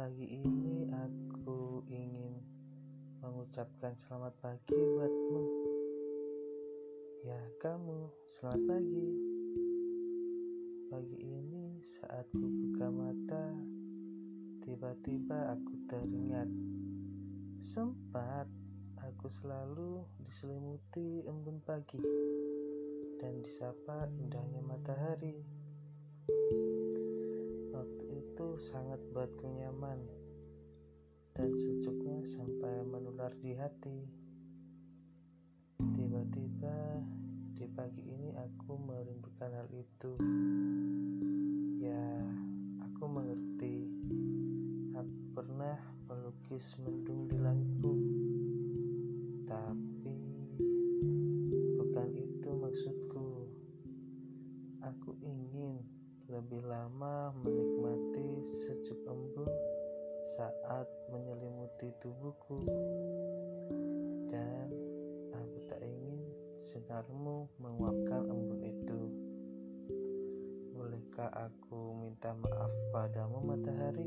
Pagi ini aku ingin mengucapkan selamat pagi buatmu. Ya, kamu, selamat pagi. Pagi ini saat ku buka mata, tiba-tiba aku teringat. Sempat aku selalu diselimuti embun pagi dan disapa indahnya matahari. Waktu itu sangat buatku nyaman dan sejuknya sampai menular di hati. Tiba-tiba di pagi ini aku merindukan hal itu. Ya, aku mengerti. Aku pernah melukis mendung di langitku. Tapi bukan itu maksudku. Aku ingin lebih lama menikmati menyelimuti tubuhku. Dan aku tak ingin sinarmu menguapkan embun itu. Bolehkah aku minta maaf padamu matahari